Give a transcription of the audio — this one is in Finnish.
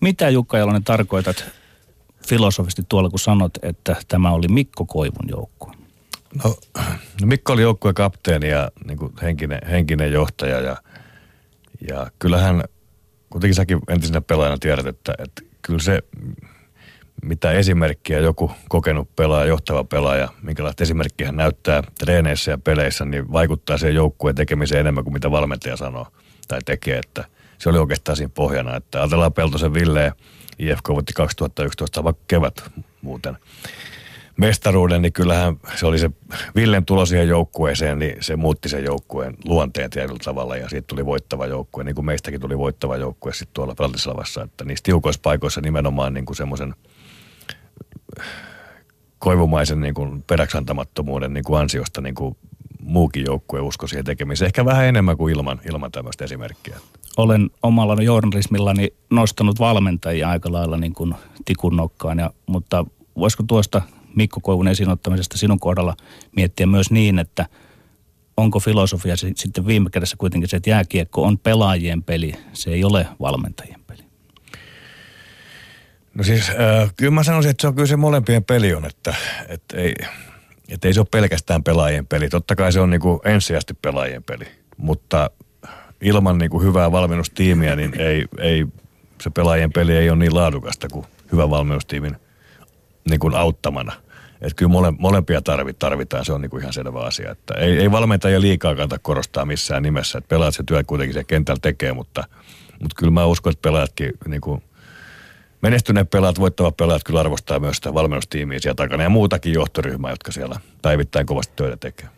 Mitä Jukka Jalonen tarkoitat filosofisesti tuolla, kun sanot, että tämä oli Mikko Koivun joukkue? No, no Mikko oli joukkueen kapteeni ja niin kuin henkinen, henkinen johtaja ja, ja kyllähän, kuitenkin säkin entisenä pelaajana tiedät, että, että kyllä se, mitä esimerkkiä joku kokenut pelaaja, johtava pelaaja, minkälaista esimerkkiä hän näyttää treeneissä ja peleissä, niin vaikuttaa siihen joukkueen tekemiseen enemmän kuin mitä valmentaja sanoo tai tekee, että se oli oikeastaan siinä pohjana, että ajatellaan Peltosen Ville, IFK voitti 2011 vaikka kevät muuten mestaruuden, niin kyllähän se oli se Villen tulo siihen joukkueeseen, niin se muutti sen joukkueen luonteen tietyllä tavalla ja siitä tuli voittava joukkue, niin kuin meistäkin tuli voittava joukkue sitten tuolla Peltislavassa, että niissä tiukoissa paikoissa nimenomaan niin kuin semmoisen koivumaisen niin kuin peräksantamattomuuden niin kuin ansiosta niin kuin muukin joukkue usko siihen tekemiseen. Ehkä vähän enemmän kuin ilman, ilman tämmöistä esimerkkiä. Olen omalla journalismillani nostanut valmentajia aika lailla niin kuin tikun nokkaan, ja, mutta voisiko tuosta Mikko Koivun esiin ottamisesta sinun kohdalla miettiä myös niin, että onko filosofia sitten viime kädessä kuitenkin se, että jääkiekko on pelaajien peli, se ei ole valmentajien peli? No siis äh, kyllä mä sanoisin, että se on kyllä se molempien peli on, että, että ei, että ei se ole pelkästään pelaajien peli. Totta kai se on niin kuin ensisijaisesti pelaajien peli, mutta ilman niin kuin hyvää valmennustiimiä, niin ei, ei, se pelaajien peli ei ole niin laadukasta kuin hyvä valmennustiimin niin kuin auttamana. Että kyllä mole, molempia tarvitaan, se on niin kuin ihan selvä asia. Että ei, ei valmentajia liikaa kannata korostaa missään nimessä. Että pelaajat se työ kuitenkin se kentällä tekee, mutta, mutta kyllä mä uskon, että pelaajatkin niin kuin menestyneet pelaat, voittavat pelaajat kyllä arvostaa myös sitä valmennustiimiä siellä takana ja muutakin johtoryhmää, jotka siellä päivittäin kovasti töitä tekee.